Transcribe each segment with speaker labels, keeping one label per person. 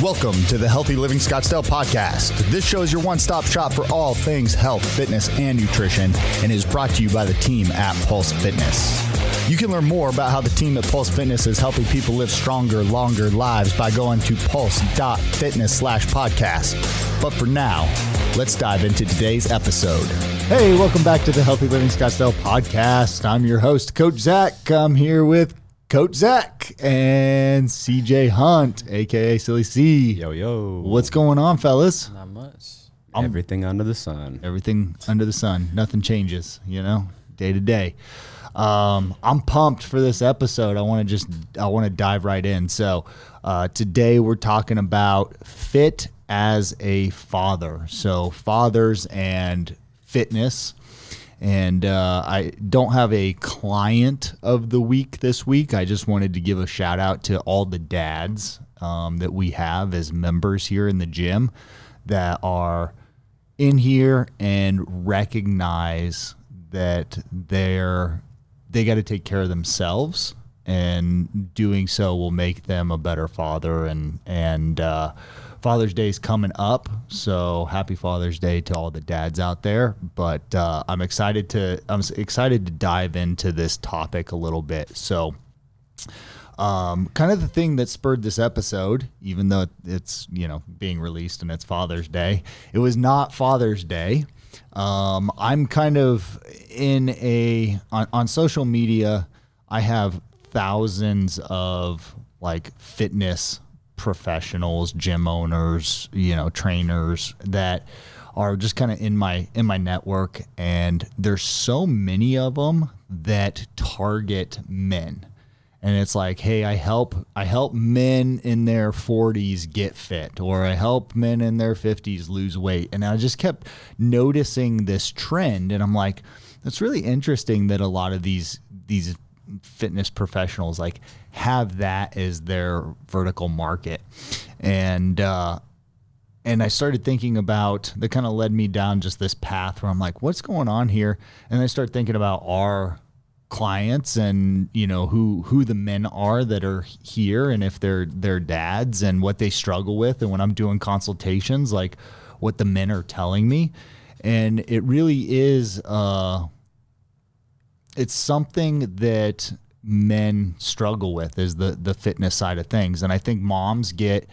Speaker 1: Welcome to the Healthy Living Scottsdale podcast. This show is your one stop shop for all things health, fitness, and nutrition and is brought to you by the team at Pulse Fitness. You can learn more about how the team at Pulse Fitness is helping people live stronger, longer lives by going to pulse.fitness slash podcast. But for now, let's dive into today's episode. Hey, welcome back to the Healthy Living Scottsdale podcast. I'm your host, Coach Zach. I'm here with Coach Zach and CJ Hunt, aka Silly C.
Speaker 2: Yo, yo.
Speaker 1: What's going on, fellas?
Speaker 3: Not much.
Speaker 2: Everything under the sun.
Speaker 1: Everything under the sun. Nothing changes, you know, day to day. Um, I'm pumped for this episode. I want to just I want to dive right in. So uh, today we're talking about fit as a father. So fathers and fitness. And uh, I don't have a client of the week this week. I just wanted to give a shout out to all the dads um, that we have as members here in the gym that are in here and recognize that they're they got to take care of themselves and doing so will make them a better father and and uh, Father's Day is coming up, so happy Father's Day to all the dads out there. But uh, I'm excited to I'm excited to dive into this topic a little bit. So, um, kind of the thing that spurred this episode, even though it's you know being released and it's Father's Day, it was not Father's Day. Um, I'm kind of in a on, on social media. I have thousands of like fitness professionals, gym owners, you know, trainers that are just kind of in my in my network and there's so many of them that target men. And it's like, hey, I help I help men in their 40s get fit or I help men in their 50s lose weight. And I just kept noticing this trend and I'm like, it's really interesting that a lot of these these fitness professionals like have that as their vertical market. And uh and I started thinking about that kind of led me down just this path where I'm like, what's going on here? And I start thinking about our clients and you know who who the men are that are here and if they're their dads and what they struggle with. And when I'm doing consultations like what the men are telling me. And it really is uh it's something that men struggle with is the the fitness side of things. And i think moms get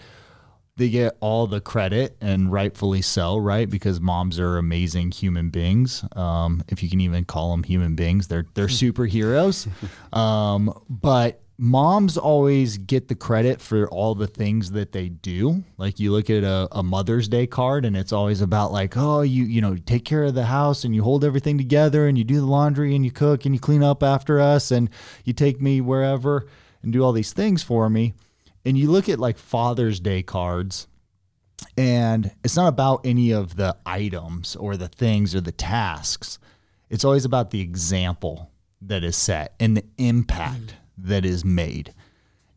Speaker 1: they get all the credit and rightfully so right? Because moms are amazing human beings. Um, if you can even call them human beings they're they're superheroes. Um, but moms always get the credit for all the things that they do. Like you look at a, a mother's day card and it's always about like oh you you know take care of the house and you hold everything together and you do the laundry and you cook and you clean up after us and you take me wherever and do all these things for me. And you look at like father's day cards and it's not about any of the items or the things or the tasks. It's always about the example that is set and the impact that is made.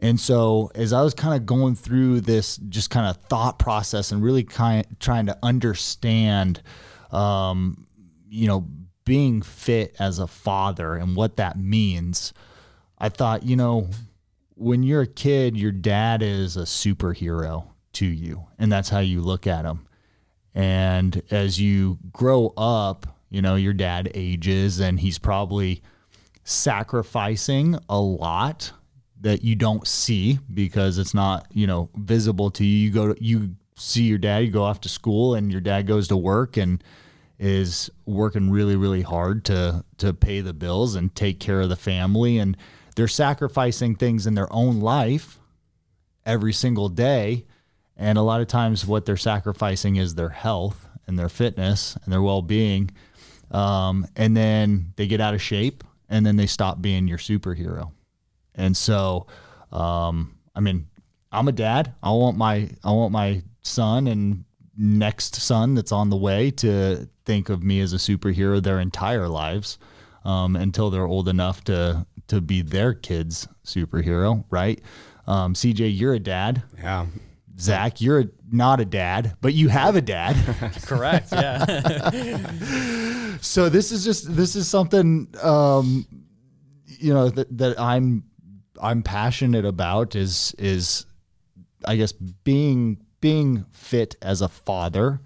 Speaker 1: And so, as I was kind of going through this, just kind of thought process and really kind of trying to understand, um, you know, being fit as a father and what that means, I thought, you know, when you're a kid, your dad is a superhero to you, and that's how you look at him. And as you grow up, you know, your dad ages and he's probably sacrificing a lot that you don't see because it's not, you know, visible to you. You go to, you see your dad, you go off to school and your dad goes to work and is working really really hard to to pay the bills and take care of the family. And they're sacrificing things in their own life every single day. And a lot of times what they're sacrificing is their health and their fitness and their well-being. Um, and then they get out of shape and then they stop being your superhero. And so, um, I mean, I'm a dad. I want my I want my son and next son that's on the way to think of me as a superhero their entire lives um, until they're old enough to to be their kid's superhero, right? Um, CJ, you're a dad.
Speaker 2: Yeah.
Speaker 1: Zach, you're a, not a dad, but you have a dad.
Speaker 3: Correct. Yeah.
Speaker 1: so this is just this is something um, you know that, that I'm I'm passionate about is is I guess being being fit as a father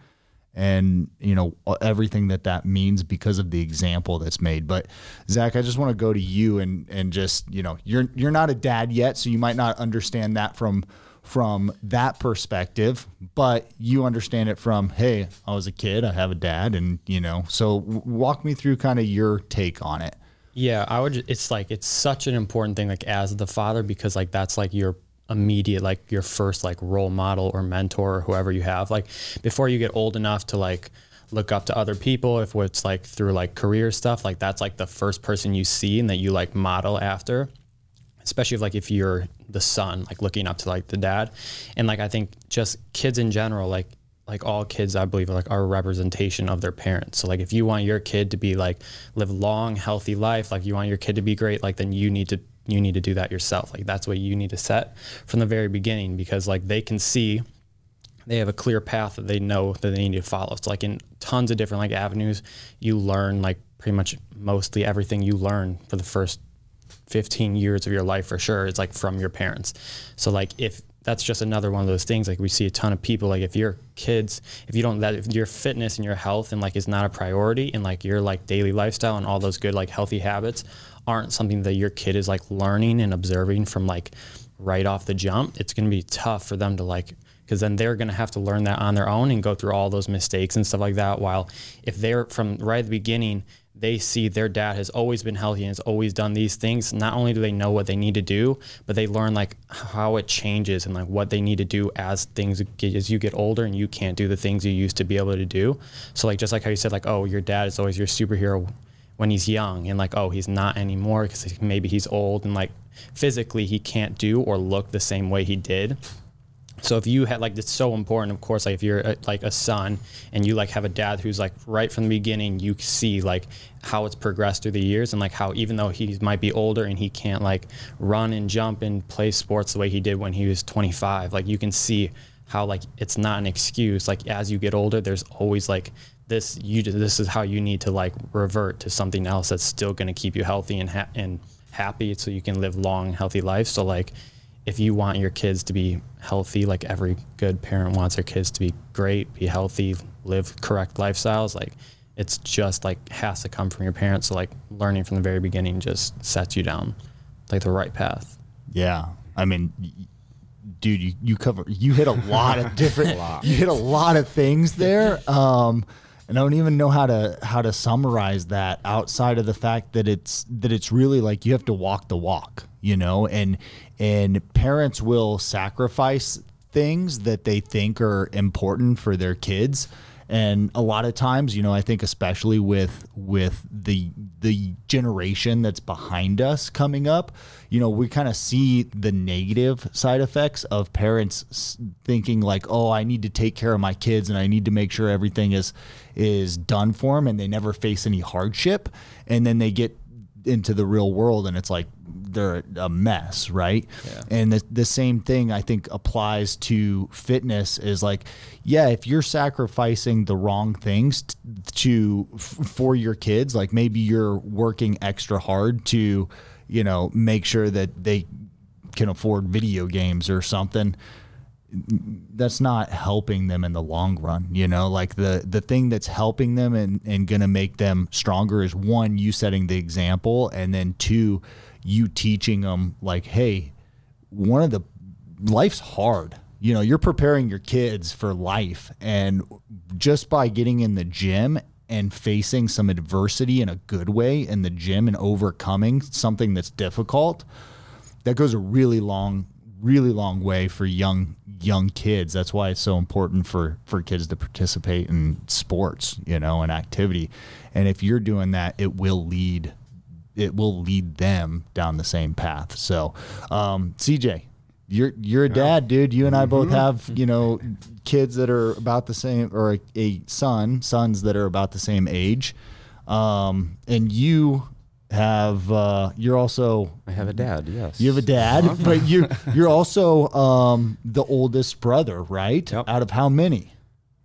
Speaker 1: and you know everything that that means because of the example that's made. But Zach, I just want to go to you and and just you know you're you're not a dad yet, so you might not understand that from from that perspective, but you understand it from hey, I was a kid, I have a dad, and you know. So walk me through kind of your take on it.
Speaker 3: Yeah, I would. It's like it's such an important thing, like as the father, because like that's like your immediate like your first like role model or mentor or whoever you have like before you get old enough to like look up to other people if it's like through like career stuff like that's like the first person you see and that you like model after especially if like if you're the son like looking up to like the dad and like i think just kids in general like like all kids i believe are like are a representation of their parents so like if you want your kid to be like live a long healthy life like you want your kid to be great like then you need to you need to do that yourself. Like that's what you need to set from the very beginning because like they can see they have a clear path that they know that they need to follow. So like in tons of different like avenues, you learn like pretty much mostly everything you learn for the first 15 years of your life for sure is like from your parents. So like if that's just another one of those things like we see a ton of people like if your kids if you don't that if your fitness and your health and like is not a priority and like your like daily lifestyle and all those good like healthy habits aren't something that your kid is like learning and observing from like right off the jump, it's going to be tough for them to like because then they're going to have to learn that on their own and go through all those mistakes and stuff like that. While if they're from right at the beginning, they see their dad has always been healthy and has always done these things. Not only do they know what they need to do, but they learn like how it changes and like what they need to do as things get, as you get older and you can't do the things you used to be able to do. So like just like how you said like oh your dad is always your superhero when he's young and like oh he's not anymore because maybe he's old and like physically he can't do or look the same way he did so if you had like it's so important of course like if you're a, like a son and you like have a dad who's like right from the beginning you see like how it's progressed through the years and like how even though he might be older and he can't like run and jump and play sports the way he did when he was 25 like you can see how like it's not an excuse. Like as you get older there's always like this you this is how you need to like revert to something else that's still going to keep you healthy and ha- and happy so you can live long healthy life. So like if you want your kids to be healthy like every good parent wants their kids to be great be healthy live correct lifestyles like it's just like has to come from your parents. So like learning from the very beginning just sets you down like the right path.
Speaker 1: Yeah. I mean dude you, you cover you hit a lot of different you hit a lot of things there. Um and I don't even know how to how to summarize that outside of the fact that it's that it's really like you have to walk the walk, you know, and and parents will sacrifice things that they think are important for their kids and a lot of times you know i think especially with with the the generation that's behind us coming up you know we kind of see the negative side effects of parents thinking like oh i need to take care of my kids and i need to make sure everything is is done for them and they never face any hardship. And then they get into the real world and it's like they're a mess, right? Yeah. And the, the same thing I think applies to fitness is like, yeah, if you're sacrificing the wrong things t- to f- for your kids, like maybe you're working extra hard to, you know, make sure that they can afford video games or something that's not helping them in the long run you know like the the thing that's helping them and and gonna make them stronger is one you setting the example and then two you teaching them like hey one of the life's hard you know you're preparing your kids for life and just by getting in the gym and facing some adversity in a good way in the gym and overcoming something that's difficult that goes a really long really long way for young young kids. That's why it's so important for for kids to participate in sports, you know, and activity. And if you're doing that, it will lead it will lead them down the same path. So, um, CJ, you're you're a dad, dude. You and I both mm-hmm. have you know kids that are about the same, or a, a son, sons that are about the same age. Um, and you have uh, you're also
Speaker 2: I have a dad. Yes,
Speaker 1: you have a dad, uh-huh. but you you're also um, the oldest brother, right?
Speaker 2: Yep.
Speaker 1: Out of how many?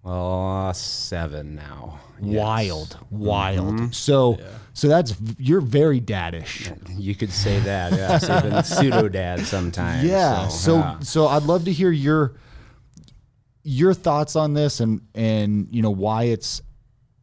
Speaker 2: Uh, seven now.
Speaker 1: Wild, wild. So, so that's you're very daddish.
Speaker 2: You could say that. Yeah, so even pseudo dad sometimes.
Speaker 1: Yeah. So,
Speaker 2: yeah.
Speaker 1: so I'd love to hear your your thoughts on this and and you know why it's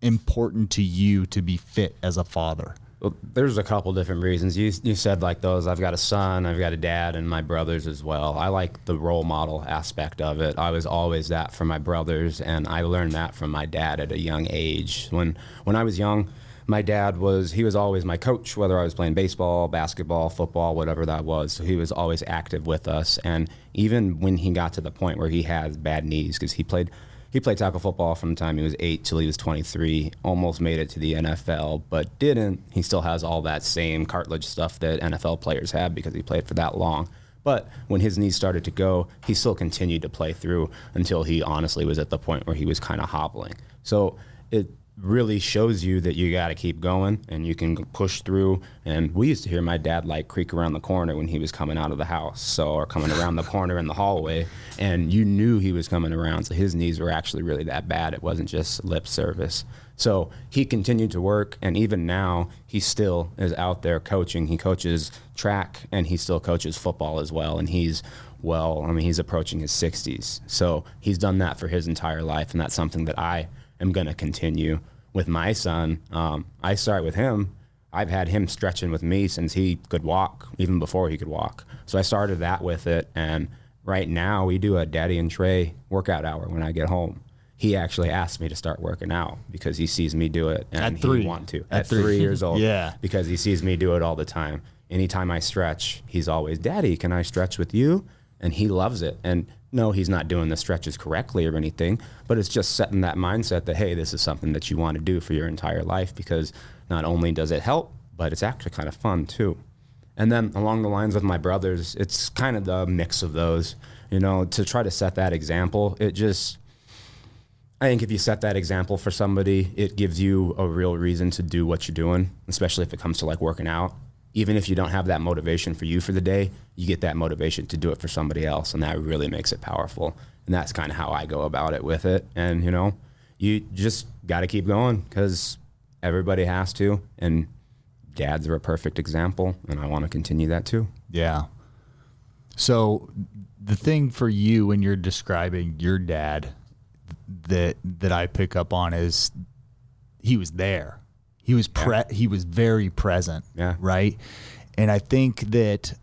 Speaker 1: important to you to be fit as a father.
Speaker 2: Well, there's a couple different reasons. You you said like those. I've got a son, I've got a dad, and my brothers as well. I like the role model aspect of it. I was always that for my brothers, and I learned that from my dad at a young age. When when I was young, my dad was he was always my coach, whether I was playing baseball, basketball, football, whatever that was. So he was always active with us, and even when he got to the point where he had bad knees, because he played he played tackle football from the time he was eight till he was 23. Almost made it to the NFL, but didn't. He still has all that same cartilage stuff that NFL players have because he played for that long. But when his knees started to go, he still continued to play through until he honestly was at the point where he was kind of hobbling. So it really shows you that you got to keep going and you can push through. And we used to hear my dad like creak around the corner when he was coming out of the house, so or coming around the corner in the hallway, and you knew he was coming around. So his knees were actually really that bad. It wasn't just lip service. So he continued to work, and even now he still is out there coaching. He coaches track and he still coaches football as well, and he's well, I mean, he's approaching his 60s. So he's done that for his entire life, and that's something that I am going to continue with my son. Um, I start with him. I've had him stretching with me since he could walk, even before he could walk. So I started that with it, and right now we do a Daddy and Trey workout hour when I get home. He actually asked me to start working out because he sees me do it and
Speaker 1: At three.
Speaker 2: he want to
Speaker 1: At
Speaker 2: at,
Speaker 1: three.
Speaker 2: three years old.
Speaker 1: Yeah.
Speaker 2: because he sees me do it all the time. Anytime I stretch, he's always, Daddy, can I stretch with you? And he loves it. And no, he's not doing the stretches correctly or anything, but it's just setting that mindset that, hey, this is something that you want to do for your entire life because not only does it help, but it's actually kind of fun too. And then along the lines of my brothers, it's kind of the mix of those, you know, to try to set that example. It just, I think if you set that example for somebody, it gives you a real reason to do what you're doing, especially if it comes to like working out. Even if you don't have that motivation for you for the day, you get that motivation to do it for somebody else, and that really makes it powerful. And that's kind of how I go about it with it. And you know, you just got to keep going because everybody has to. And dads are a perfect example, and I want to continue that too.
Speaker 1: Yeah. So the thing for you when you're describing your dad that that I pick up on is he was there. He was pre- he was very present.
Speaker 2: Yeah.
Speaker 1: Right. And I think that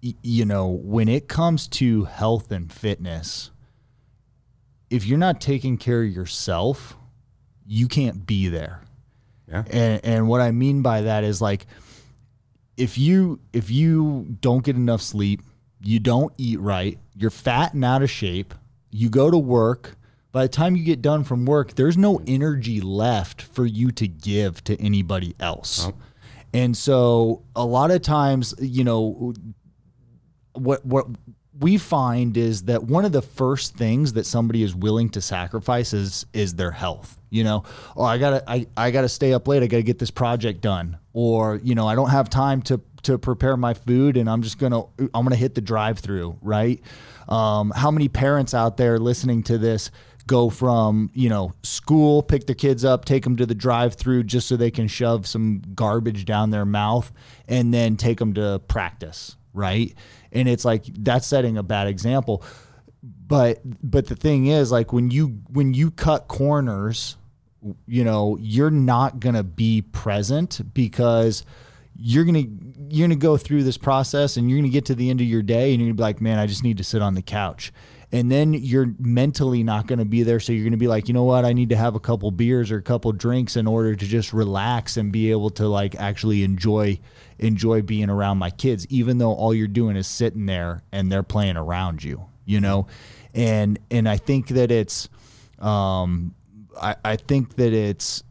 Speaker 1: you know when it comes to health and fitness, if you're not taking care of yourself, you can't be there.
Speaker 2: Yeah.
Speaker 1: And and what I mean by that is like if you if you don't get enough sleep, you don't eat right, you're fat and out of shape, you go to work, by the time you get done from work, there's no energy left for you to give to anybody else. And so a lot of times, you know, what what we find is that one of the first things that somebody is willing to sacrifice is is their health. You know, oh, I gotta I, I gotta stay up late. I gotta get this project done, or you know, I don't have time to to prepare my food, and I'm just gonna I'm gonna hit the drive through. Right? Um, how many parents out there listening to this? Go from you know school pick their kids up take them to the drive through just so they can shove some garbage down their mouth and then take them to practice right? And it's like that's setting a bad example. But but the thing is like when you when you cut corners you know you're not to be present because you're to you're to go through this process and you're to get to the end of your day and you're to be like man I just need to sit on the couch and then you're mentally not going to be there. So you're going to be like you know what? I need to have a couple beers or a couple drinks in order to just relax and be able to like actually enjoy enjoy being around my kids even though all you're doing is sitting there and they're playing around you you know? And and i think that it's um i i think that it's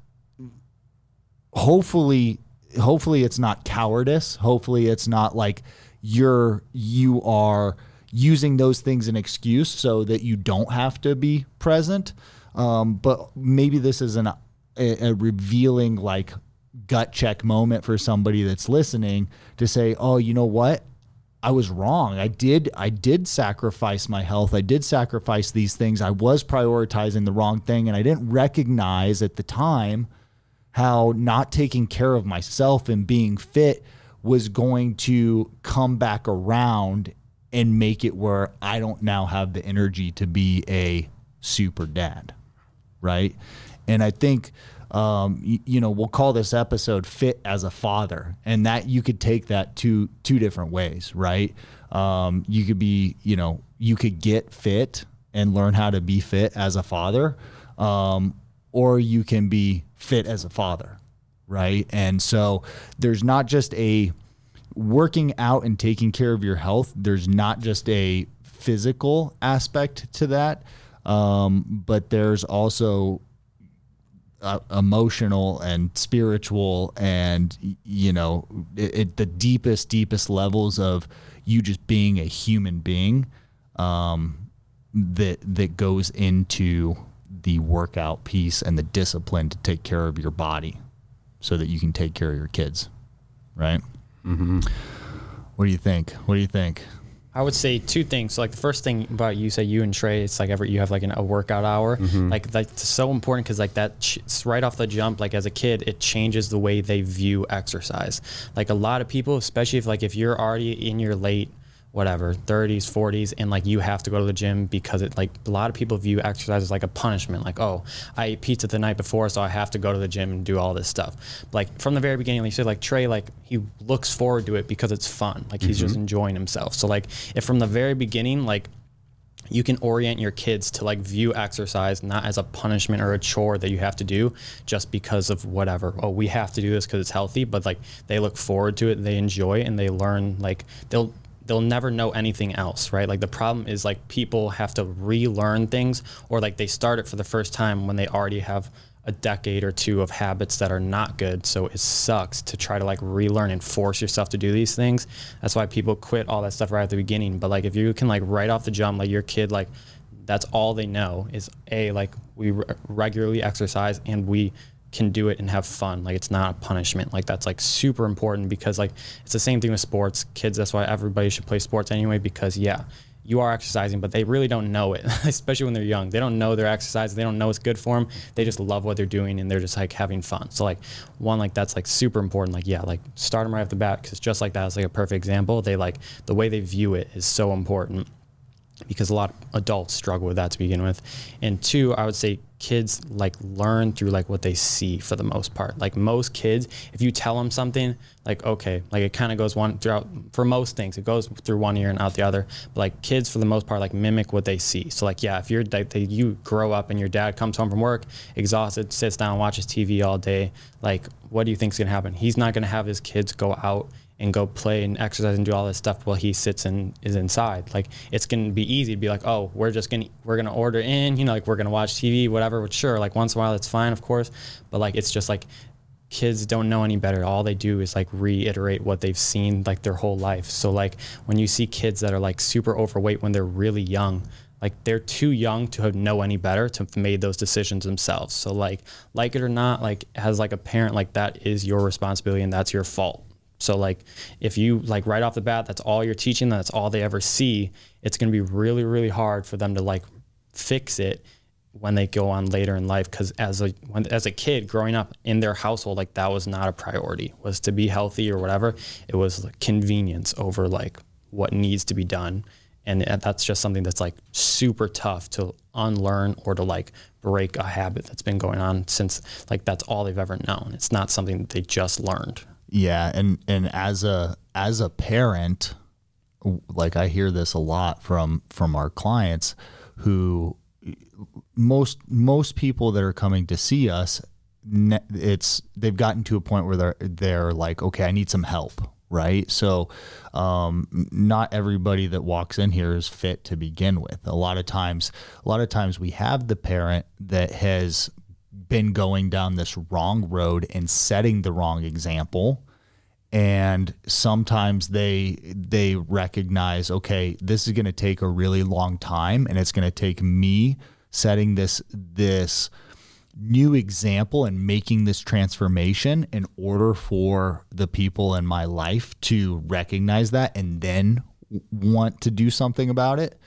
Speaker 1: hopefully hopefully it's not cowardice. Hopefully it's not like you're you are using those things an excuse so that you don't have to be present um, but maybe this is an, a, a revealing like gut check moment for somebody that's listening to say oh you know what I was wrong. I did I did sacrifice my health. I did sacrifice these things. I was prioritizing the wrong thing and I didn't recognize at the time how not taking care of myself and being fit was going to come back around and make it where I don't now have the energy to be a super dad. Right? And I think um, you, you, know, we'll call this episode "Fit as a Father," and that you could take that two two different ways, right? Um, you could be, you know, you could get fit and learn how to be fit as a father, um, or you can be fit as a father, right? And so there's not just a working out and taking care of your health. There's not just a physical aspect to that, um, but there's also uh, emotional and spiritual and you know it, it, the deepest deepest levels of you just being a human being um, that that goes into the workout piece and the discipline to take care of your body so that you can take care of your kids right mm-hmm. what do you think what do you think
Speaker 3: I would say two things. So like the first thing about you say you and Trey, it's like every you have like an, a workout hour. Mm-hmm. Like that's so important because like that ch- right off the jump. Like as a kid, it changes the way they view exercise. Like a lot of people, especially if like if you're already in your late whatever 30s 40s and like you have to go to the gym because it like a lot of people view exercise as like a punishment like oh i ate pizza the night before so i have to go to the gym and do all this stuff. Like from the very beginning like you said like trey like he looks forward to it because it's fun. Like he's mm-hmm. just enjoying himself. So like if from the very beginning like you can orient your kids to like view exercise not as a punishment or a chore that you have to do just because of whatever. Oh we have to do this because it's healthy but like they look forward to it they enjoy it and they learn like they'll they'll never know anything else, right? Like the problem is like people have to relearn things or like they start it for the first time when they already have a decade or two of habits that are not good. So it sucks to try to like relearn and force yourself to do these things. That's why people quit all that stuff right at the beginning. But like if you can like right off the jump, like your kid, like that's all they know is a like we re- regularly exercise and we can do it and have fun. Like it's not a punishment. Like that's like super important because like it's the same thing with sports. Kids, that's why everybody should play sports anyway because yeah, you are exercising, but they really don't know it, especially when they're young. They don't know they're exercising. They don't know it's good for them. They just love what they're doing and they're just like having fun. So like one like that's like super important. Like yeah, like start them right off the bat because just like that is like a perfect example. They like the way they view it is so important because a lot of adults struggle with that to begin with. And two, I would say kids like learn through like what they see for the most part. Like most kids, if you tell them something, like okay, like it kind of goes one throughout for most things, it goes through one ear and out the other. But like kids for the most part like mimic what they see. So like yeah, if you're like they, you grow up and your dad comes home from work exhausted, sits down, watches TV all day, like what do you think's gonna happen? He's not gonna have his kids go out and go play and exercise and do all this stuff while he sits and is inside. Like it's gonna be easy to be like, oh, we're just gonna we're gonna order in, you know, like we're gonna watch TV, whatever. Which sure, like once in a while that's fine, of course, but like it's just like kids don't know any better. All they do is like reiterate what they've seen like their whole life. So like when you see kids that are like super overweight when they're really young, like they're too young to have know any better to have made those decisions themselves. So like like it or not, like as like a parent, like that is your responsibility and that's your fault. So like if you like right off the bat, that's all you're teaching, that's all they ever see, it's to be really, really hard for them to like fix it when they go on later in life because as a when, as a kid growing up in their household like that was not a priority was to be healthy or whatever. It was like convenience over like what needs to be done. And uh, that's just something that's like super tough to unlearn or to like break a habit that's been going on since like that's all they've ever known. It's not something that they just learned
Speaker 1: yeah, and and as a as a parent, like I hear this a lot from from our clients who most most people that are coming to see us it's they've gotten to a point where they're they're like okay I need some help right? So um, not everybody that walks in here is fit to begin with. A lot of times a lot of times we have the parent that has been going down this wrong road and setting the wrong example and sometimes they they recognize okay this is going to take a really long time and it's going to take me setting this this new example and making this transformation in order for the people in my life to recognize that and then want to do something about it.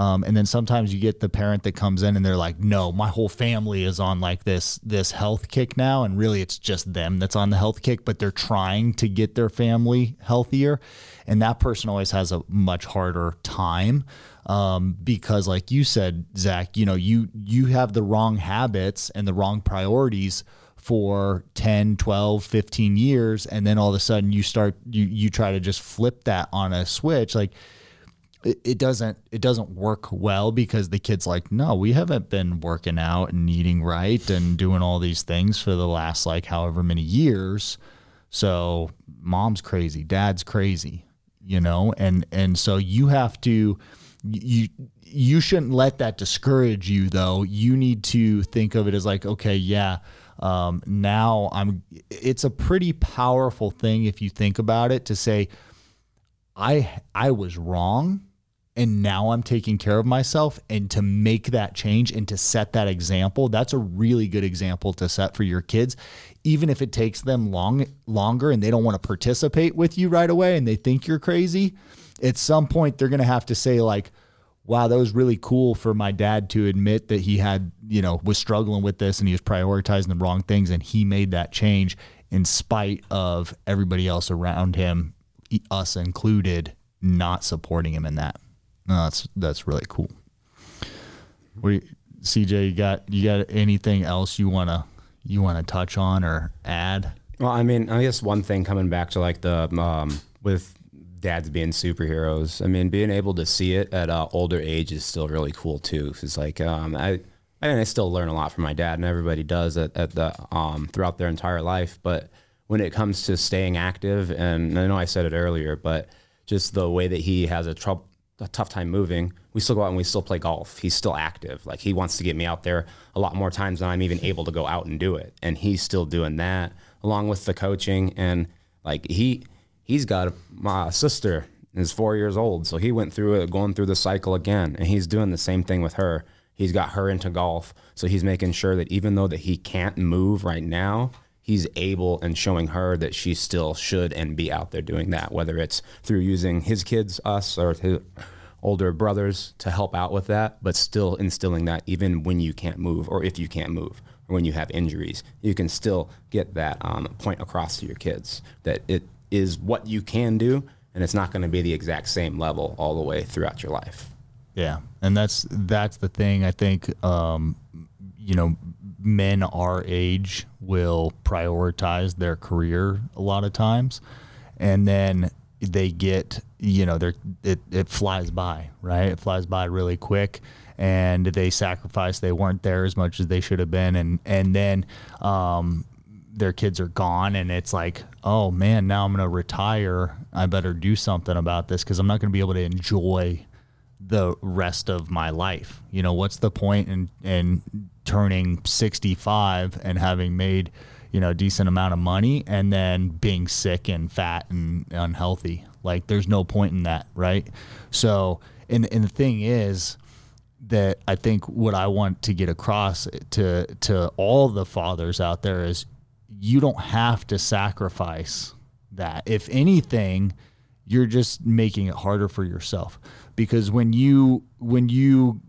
Speaker 1: Um, and then sometimes you get the parent that comes in and they're like, "No, my whole family is on like this this health kick now," and really it's just them that's on the health kick, but they're trying to get their family healthier, and that person always has a much harder time. Um, because, like you said, Zach, you know, you you have the wrong habits and the wrong priorities for 10 12 15 years. And then all of a sudden you start you you try to just flip that on a switch. Like it, it doesn't it doesn't work well because the kid's like no we haven't been working out and eating right and doing all these things for the last like however many years. So mom's crazy dad's crazy you know and and so you have to you you shouldn't let that discourage you though. You need to think of it as like okay yeah um, now i'm it's a pretty powerful thing if you think about it to say i i was wrong and now i'm taking care of myself and to make that change and to set that example that's a really good example to set for your kids. Even if it takes them long longer and they don't want to participate with you right away and they think you're crazy at some point they're going to have to say like wow that was really cool for my dad to admit that he had you know was struggling with this and he was prioritizing the wrong things and he made that change in spite of everybody else around him us included not supporting him in that no, that's that's really cool we cj you got you got anything else you want to you want to touch on or add
Speaker 2: Well, I mean, I guess one thing coming back to like the um, with dads being superheroes. I mean, being able to see it at an older age is still really cool too. It's like um, I, I mean, I still learn a lot from my dad, and everybody does at, at the um, throughout their entire life. But when it comes to staying active, and I know I said it earlier, but just the way that he has a trouble a tough time moving, we still go out and we still play golf. He's still active. Like he wants to get me out there a lot more times than I'm even able to go out and do it. And he's still doing that along with the coaching. And like he he's got a, my sister is four years old, so he went through it, going through the cycle again, and he's doing the same thing with her. He's got her into golf, so he's making sure that even though that he can't move right now, he's able and showing her that she still should and be out there doing that, whether it's through using his kids, us, or his older brothers to help out with that, but still instilling that even when you can't move or if you can't move or when you have injuries, you can still get that um, point across to your kids that it is what you can do and it's not going to be the exact same level all the way throughout your life.
Speaker 1: Yeah, and that's that's the thing. I think um, you know men our age will prioritize their career a lot of times, and then they get you know they're it, it flies by right. It flies by really quick, and they sacrifice. They weren't there as much as they should have been, and and then um, their kids are gone. And it's like oh man now i'm going to retire. I better do something about this because i'm not going to be able to enjoy the rest of my life. You know what's the point in turning 65 and having made you know a decent amount of money and then being sick and fat and unhealthy. Like there's no point in that right? So and and the thing is that I think what I want to get across to to all the fathers out there is you don't have to sacrifice that. If anything, you're just making it harder for yourself. Because when you when you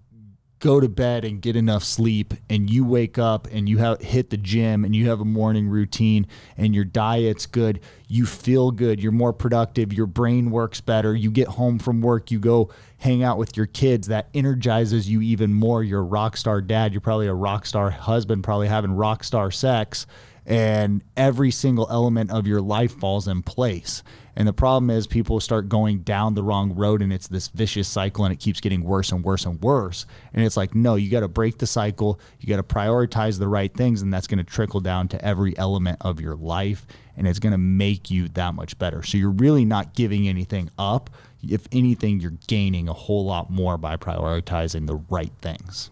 Speaker 1: go to bed and get enough sleep and you wake up and you have hit the gym and you have a morning routine and your diet's good you feel good you're more productive your brain works better you get home from work you go hang out with your kids that energizes you even more you're a rock star dad you're probably a rock star husband probably having rock star sex and every single element of your life falls in place. And the problem is people start going down the wrong road and it's this vicious cycle and it keeps getting worse and worse and worse. And it's like, no, you got to break the cycle. You got to prioritize the right things and that's going to trickle down to every element of your life and it's going to make you that much better. So you're really not giving anything up. If anything, you're gaining a whole lot more by prioritizing the right things.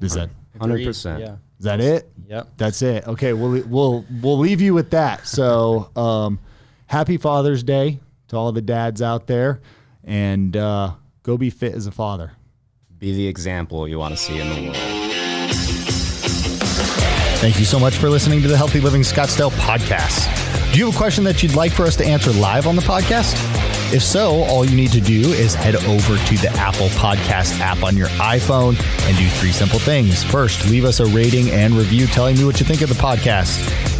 Speaker 1: Is that
Speaker 2: Hundred percent.
Speaker 3: Yeah.
Speaker 1: Is that it?
Speaker 3: Yep.
Speaker 1: That's it. Okay, we'll we'll we'll leave you with that. So, um, happy Father's Day to all the dads out there, and uh, go be fit as a father.
Speaker 2: Be the example you want to see in the world.
Speaker 1: Thank you so much for listening to the Healthy Living Scottsdale podcast. Do you have a question that you'd like for us to answer live on the podcast? If so, all you need to do is head over to the Apple Podcast app on your iPhone and do three simple things. First, leave us a rating and review telling me what you think of the podcast.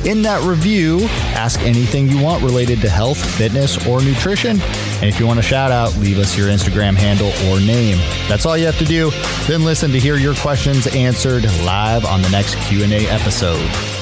Speaker 1: In that review, ask anything you want related to health, fitness, or nutrition. And if you want a shout out, leave us your Instagram handle or name. That's all you have to do. Then listen to hear your questions answered live on the next Q&A episode.